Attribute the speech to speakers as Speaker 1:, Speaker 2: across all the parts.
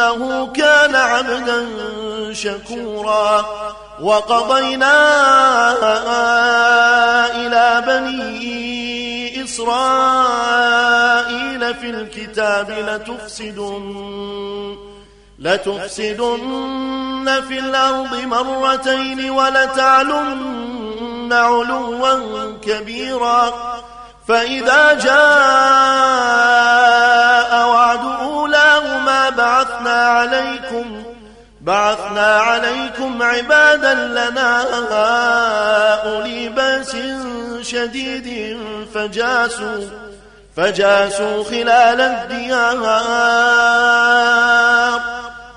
Speaker 1: إنه كان عبدا شكورا وقضينا إلى بني إسرائيل في الكتاب لتفسدن لتفسدن في الأرض مرتين ولتعلن علوا كبيرا فإذا جاء عليكم بعثنا عليكم عبادا لنا أولي بأس شديد فجاسوا فجاسوا خلال الديار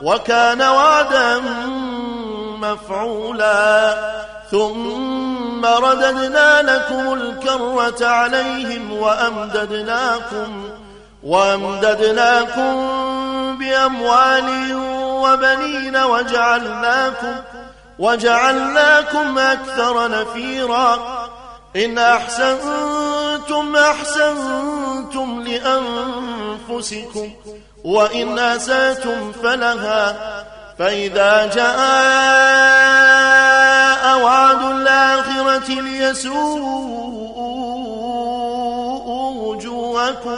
Speaker 1: وكان وعدا مفعولا ثم رددنا لكم الكرة عليهم وأمددناكم وأمددناكم بأموال وبنين وجعلناكم وجعلناكم أكثر نفيرا إن أحسنتم أحسنتم لأنفسكم وإن أساتم فلها فإذا جاء وعد الآخرة ليسوءوا وجوهكم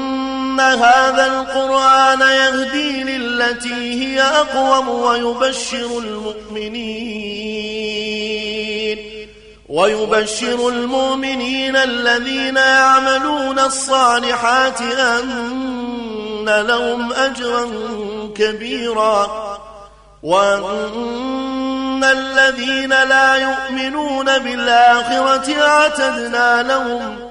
Speaker 1: إن هذا القرآن يهدي للتي هي أقوم ويبشر المؤمنين ويبشر المؤمنين الذين يعملون الصالحات أن لهم أجرا كبيرا وأن الذين لا يؤمنون بالآخرة اعتدنا لهم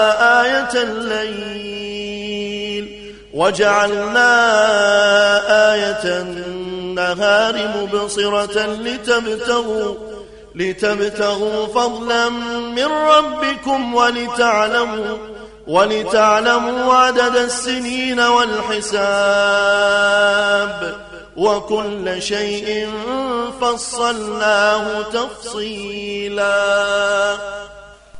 Speaker 1: الليل وجعلنا آية النهار مبصرة لتبتغوا لتبتغوا فضلا من ربكم ولتعلموا ولتعلموا عدد السنين والحساب وكل شيء فصلناه تفصيلا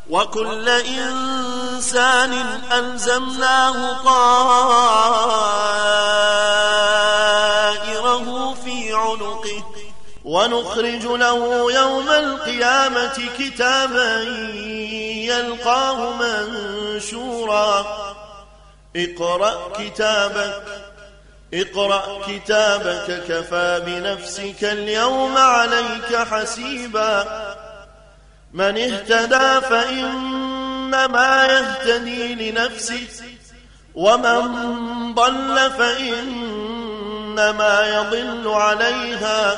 Speaker 1: وكل إنسان إنسان ألزمناه طائره في عنقه ونخرج له يوم القيامة كتابا يلقاه منشورا اقرأ كتابك اقرأ كتابك كفى بنفسك اليوم عليك حسيبا من اهتدى فإن إنما يهتدي لنفسه ومن ضل فإنما يضل عليها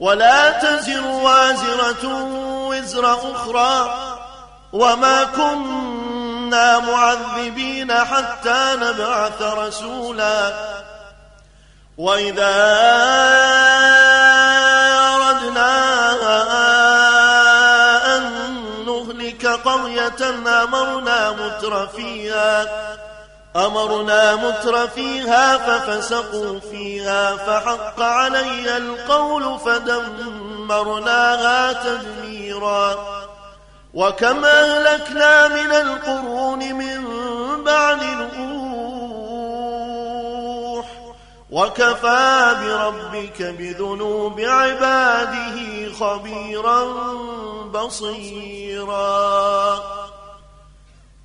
Speaker 1: ولا تزر وازرة وزر أخرى وما كنا معذبين حتى نبعث رسولا وإذا مترفيها فيها أمرنا مترفيها ففسقوا فيها فحق علي القول فدمرناها تدميرا وكم أهلكنا من القرون من بعد نوح وكفى بربك بذنوب عباده خبيرا بصيرا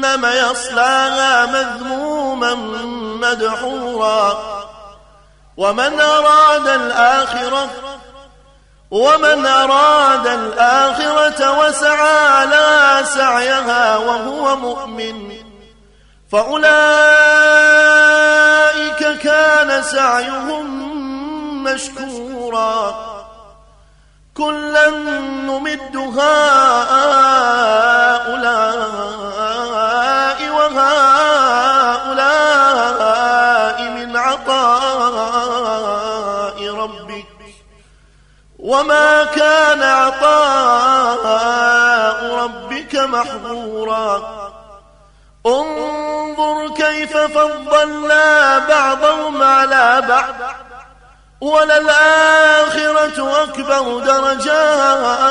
Speaker 1: جهنم يصلاها مذموما مدحورا ومن أراد الآخرة ومن أراد الآخرة وسعى لا سعيها وهو مؤمن فأولئك كان سعيهم مشكورا كلا نمد هؤلاء هؤلاء من عطاء ربك وما كان عطاء ربك محظورا انظر كيف فضلنا بعضهم على بعض وللآخرة أكبر درجات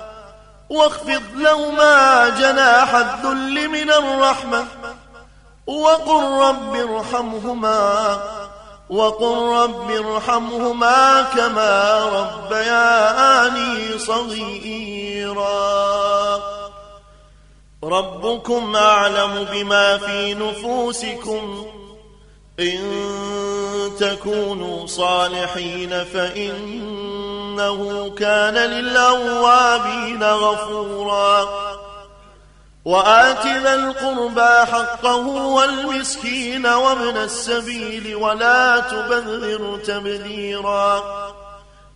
Speaker 1: واخفض لهما جناح الذل من الرحمة وقل رب ارحمهما وقل رب ارحمهما كما ربياني صغيرا ربكم أعلم بما في نفوسكم إن تكونوا صالحين فإن إنه كان للأوابين غفورا وآت ذا القربى حقه والمسكين وابن السبيل ولا تبذر تبذيرا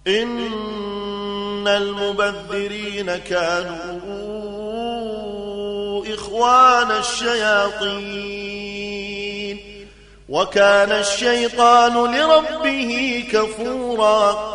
Speaker 1: إن المبذرين كانوا إخوان الشياطين وكان الشيطان لربه كفوراً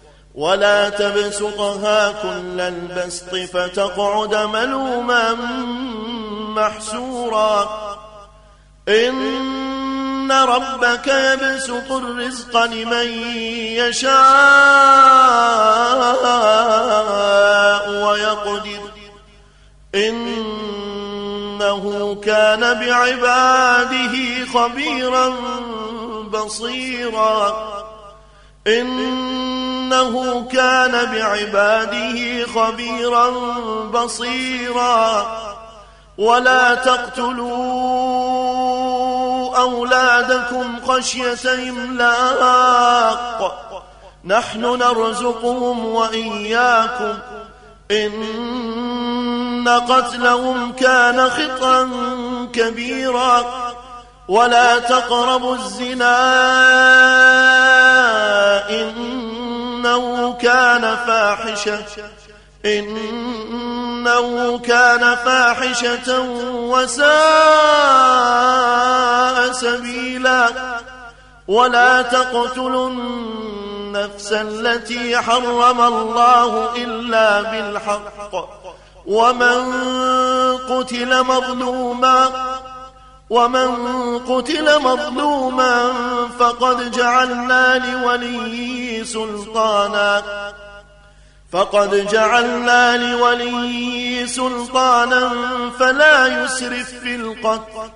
Speaker 1: ولا تبسطها كل البسط فتقعد ملوما محسورا إن ربك يبسط الرزق لمن يشاء ويقدر إنه كان بعباده خبيرا بصيرا إنه كان بعباده خبيرا بصيرا ولا تقتلوا أولادكم خشية إملاق نحن نرزقهم وإياكم إن قتلهم كان خطأ كبيرا ولا تقربوا الزنا إنه كان فاحشة إنه كان فاحشة وساء سبيلا ولا تقتلوا النفس التي حرم الله إلا بالحق ومن قتل مظلوما ومن قتل مظلوما فقد جعلنا لوليه سلطانا فقد جعلنا لولي سلطانا فلا يسرف في القتل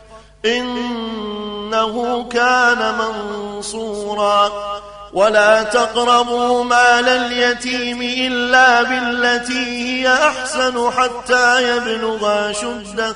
Speaker 1: إنه كان منصورا ولا تقربوا مال اليتيم إلا بالتي هي أحسن حتى يبلغ شده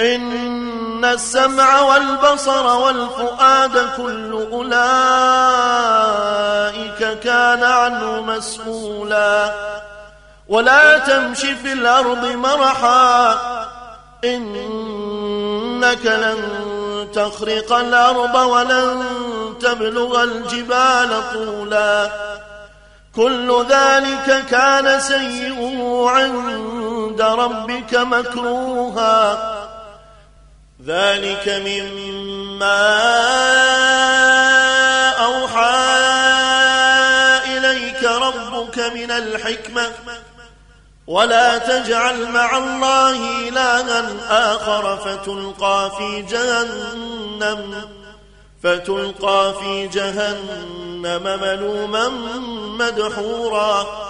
Speaker 1: إن السمع والبصر والفؤاد كل أولئك كان عنه مسؤولا ولا تمش في الأرض مرحا إنك لن تخرق الأرض ولن تبلغ الجبال طولا كل ذلك كان سيئه عند ربك مكروها ذلك مما أوحى إليك ربك من الحكمة ولا تجعل مع الله إلها آخر فتلقى في جهنم فتلقى في جهنم ملوما مدحورا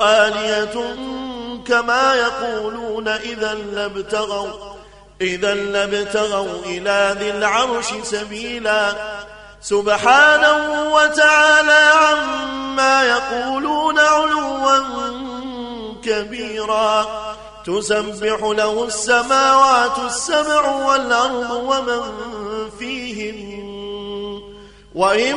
Speaker 1: آلية كما يقولون إذا لابتغوا إذا لابتغوا إلى ذي العرش سبيلا سبحانه وتعالى عما يقولون علوا كبيرا تسبح له السماوات السبع والأرض ومن فيهن وإن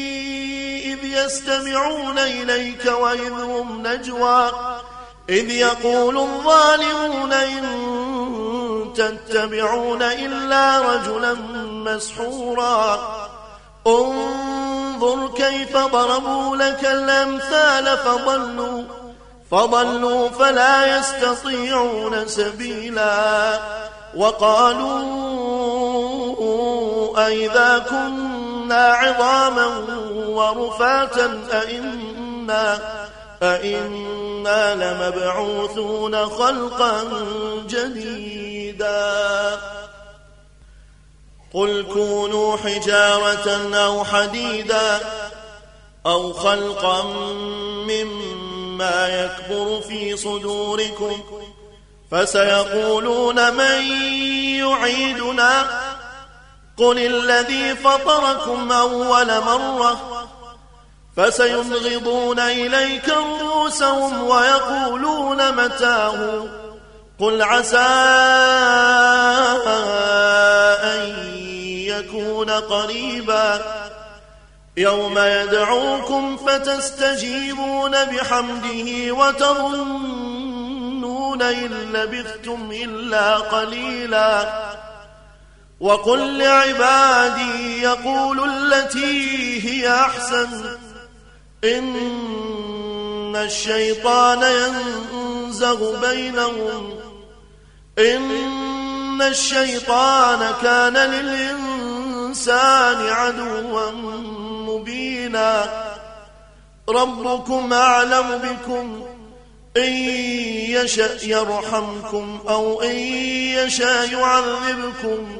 Speaker 1: يستمعون إليك وإذ هم نجوى إذ يقول الظالمون إن تتبعون إلا رجلا مسحورا انظر كيف ضربوا لك الأمثال فضلوا فضلوا فلا يستطيعون سبيلا وقالوا أئذا كنا عظاما ورفاتا أئنا, أئنا لمبعوثون خلقا جديدا قل كونوا حجارة أو حديدا أو خلقا مما يكبر في صدوركم فسيقولون من يعيدنا قل الذي فطركم أول مرة فسينغضون إليك رؤوسهم ويقولون متاه قل عسى أن يكون قريبا يوم يدعوكم فتستجيبون بحمده وتظنون إن لبثتم إلا قليلاً وقل لعبادي يقول التي هي أحسن إن الشيطان ينزغ بينهم إن الشيطان كان للإنسان عدوا مبينا ربكم أعلم بكم إن يشأ يرحمكم أو إن يشأ يعذبكم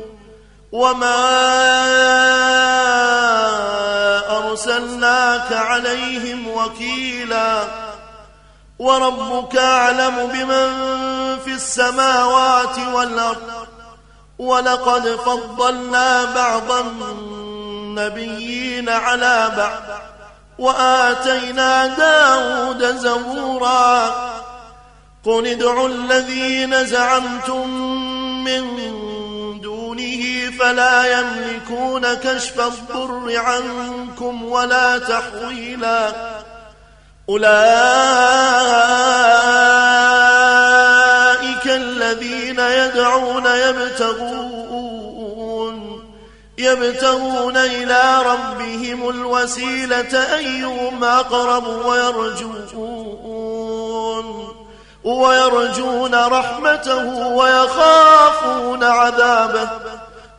Speaker 1: وما أرسلناك عليهم وكيلا وربك أعلم بمن في السماوات والأرض ولقد فضلنا بعض النبيين على بعض وآتينا داود زبورا قل ادعوا الذين زعمتم من فلا يملكون كشف الضر عنكم ولا تحويلا أولئك الذين يدعون يبتغون يبتغون إلى ربهم الوسيلة أيهم أقرب ويرجون ويرجون رحمته ويخافون عذابه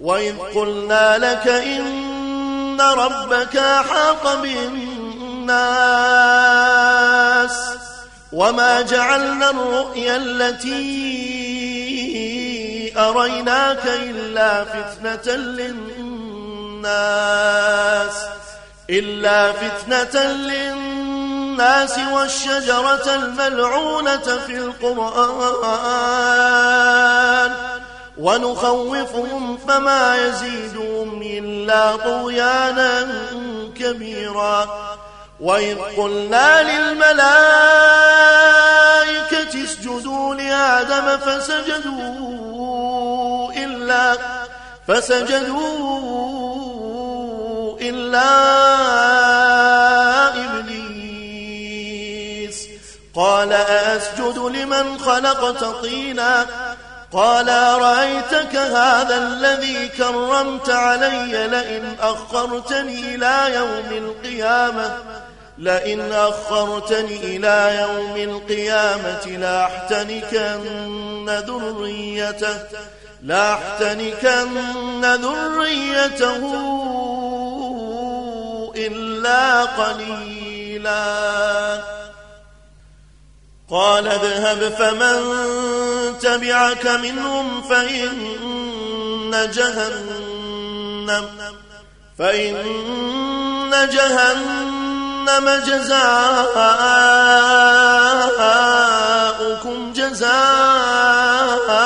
Speaker 1: وإذ قلنا لك إن ربك أحاط بالناس وما جعلنا الرؤيا التي أريناك إلا فتنة للناس إلا فتنة للناس والشجرة الملعونة في القرآن ونخوفهم فما يزيدهم إلا طغيانا كبيرا وإذ قلنا للملائكة اسجدوا لآدم فسجدوا إلا فسجدوا إلا إبليس قال أسجد لمن خلقت طيناً قال أرأيتك هذا الذي كرمت علي لئن أخرتني إلى يوم القيامة لئن أخرتني إلى يوم القيامة لأحتنكن ذريته لأحتنكن ذريته إلا قليلاً قال اذهب فمن تبعك منهم فإن جهنم فإن جهنم جزاؤكم جزاؤكم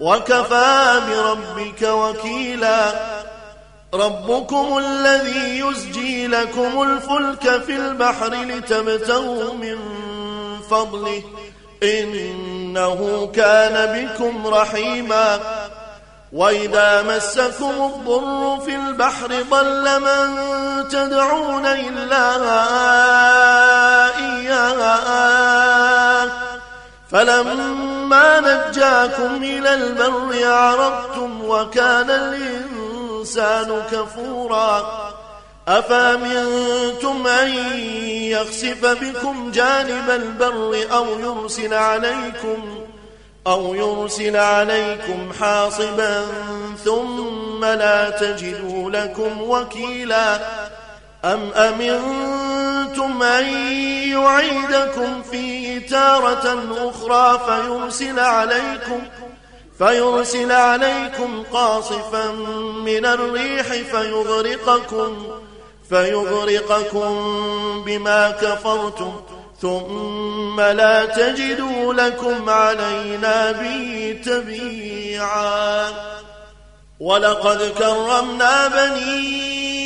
Speaker 1: وكفى بربك وكيلا ربكم الذي يسجي لكم الفلك في البحر لتبتغوا من فضله إنه كان بكم رحيما وإذا مسكم الضر في البحر ضل من تدعون إلا إياه فلما نجاكم إلى البر أعرضتم وكان الإنسان كفورا أفامنتم أن يخسف بكم جانب البر أو يرسل عليكم أو يرسل عليكم حاصبا ثم لا تجدوا لكم وكيلا أم أمنتم أن يعيدكم فيه تارة أخرى فيرسل عليكم فيرسل عليكم قاصفا من الريح فيغرقكم فيغرقكم بما كفرتم ثم لا تجدوا لكم علينا به تبيعا ولقد كرمنا بني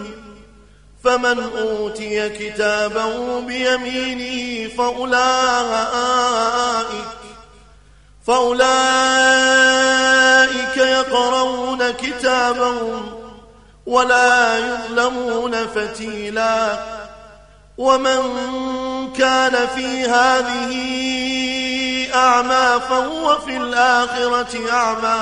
Speaker 1: فمن أوتي كتابه بيمينه فأولئك فأولئك يقرؤون كتابهم ولا يظلمون فتيلا ومن كان في هذه أعمى فهو في الآخرة أعمى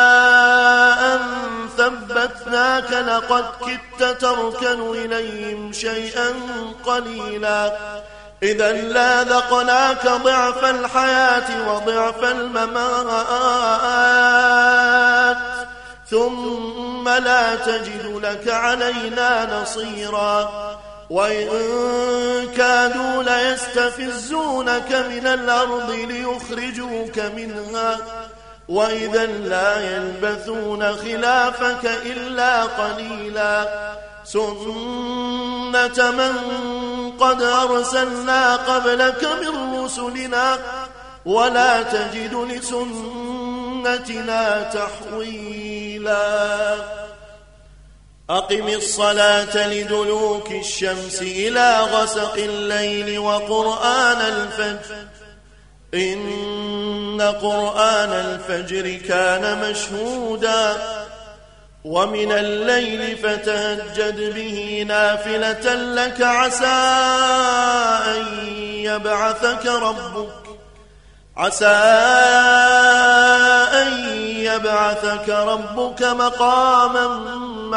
Speaker 1: أهلكناك لقد كدت تركن إليهم شيئا قليلا إذا لاذقناك ضعف الحياة وضعف الممات ثم لا تجد لك علينا نصيرا وإن كادوا ليستفزونك من الأرض ليخرجوك منها وإذا لا يلبثون خلافك إلا قليلا سنة من قد أرسلنا قبلك من رسلنا ولا تجد لسنتنا تحويلا أقم الصلاة لدلوك الشمس إلى غسق الليل وقرآن الفجر إن قرآن الفجر كان مشهودا ومن الليل فتهجد به نافلة لك عسى أن يبعثك ربك عسى أن يبعثك ربك مقاما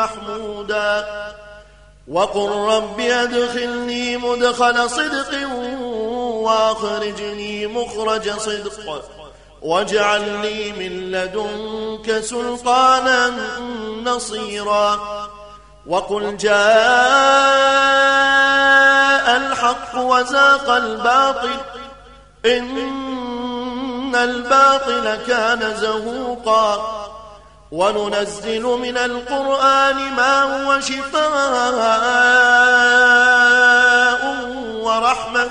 Speaker 1: محمودا وقل رب أدخلني مدخل صدق وأخرجني مخرج صدق واجعل لي من لدنك سلطانا نصيرا وقل جاء الحق وزاق الباطل إن الباطل كان زهوقا وننزل من القرآن ما هو شفاء ورحمه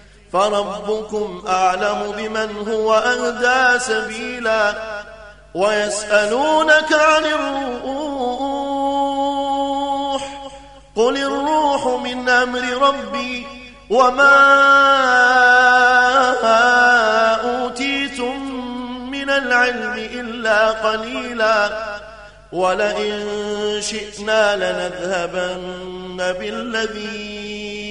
Speaker 1: فربكم أعلم بمن هو أهدى سبيلا ويسألونك عن الروح قل الروح من أمر ربي وما أوتيتم من العلم إلا قليلا ولئن شئنا لنذهبن بالذين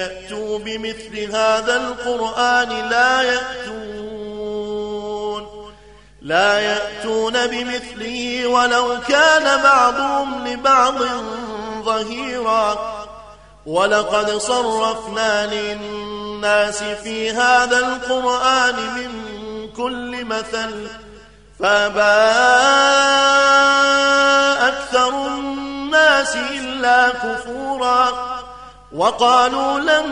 Speaker 1: يأتوا بمثل هذا القرآن لا يأتون لا يأتون بمثله ولو كان بعضهم لبعض ظهيرا ولقد صرفنا للناس في هذا القرآن من كل مثل فابى أكثر الناس إلا كفورا وقالوا لن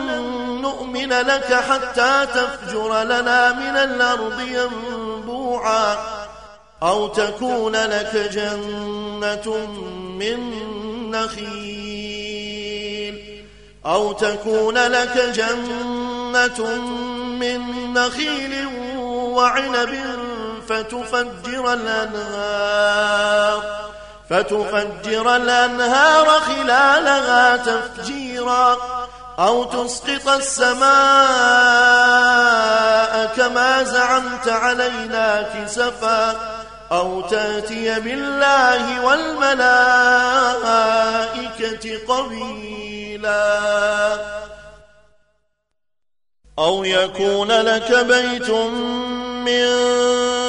Speaker 1: نؤمن لك حتى تفجر لنا من الأرض ينبوعا أو تكون لك جنة من نخيل أو تكون لك جنة من نخيل وعنب فتفجر الأنهار فتفجر الأنهار خلالها تفجيرا أو تسقط السماء كما زعمت علينا كسفا أو تاتي بالله والملائكة قبيلا أو يكون لك بيت من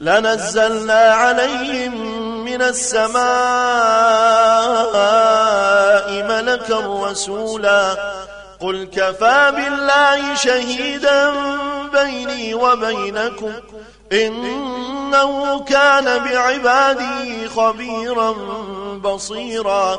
Speaker 1: لنزلنا عليهم من السماء ملكا رسولا قل كفى بالله شهيدا بيني وبينكم إنه كان بعباده خبيرا بصيرا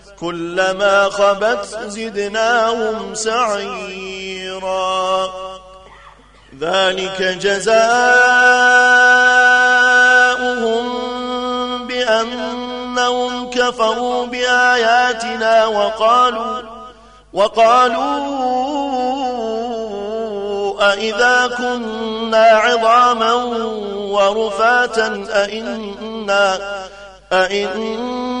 Speaker 1: كلما خبت زدناهم سعيرا ذلك جزاؤهم بأنهم كفروا بآياتنا وقالوا وقالوا أإذا كنا عظاما ورفاتا أئنا أئنا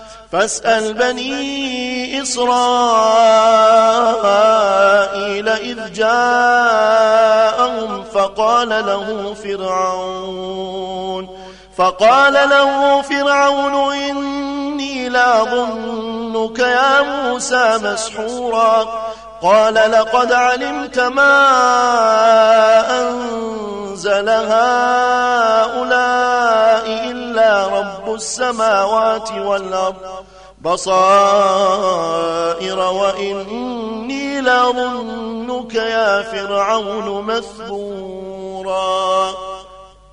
Speaker 1: فاسأل بني إسرائيل إذ جاءهم فقال له فرعون فقال له فرعون إني لا ظنك يا موسى مسحورا قال لقد علمت ما أنزل هؤلاء إلا رب السماوات والأرض بصائر وإني لظنك يا فرعون مثبورا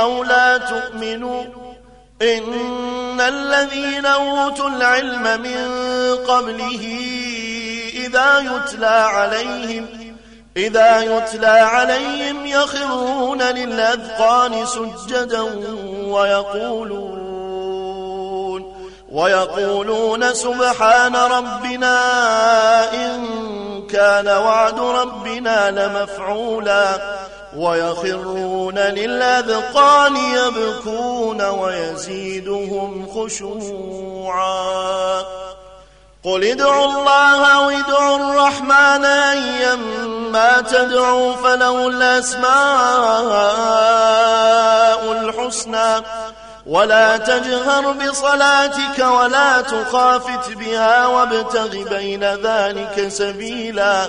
Speaker 1: أو لا تؤمنوا إن الذين أوتوا العلم من قبله إذا يتلى عليهم إذا يتلى عليهم يخرون للأذقان سجدا ويقولون ويقولون سبحان ربنا إن كان وعد ربنا لمفعولا ويخرون للأذقان يبكون ويزيدهم خشوعا قل ادعوا الله وادعوا الرحمن أيما تدعوا فله الأسماء الحسنى ولا تجهر بصلاتك ولا تخافت بها وابتغ بين ذلك سبيلا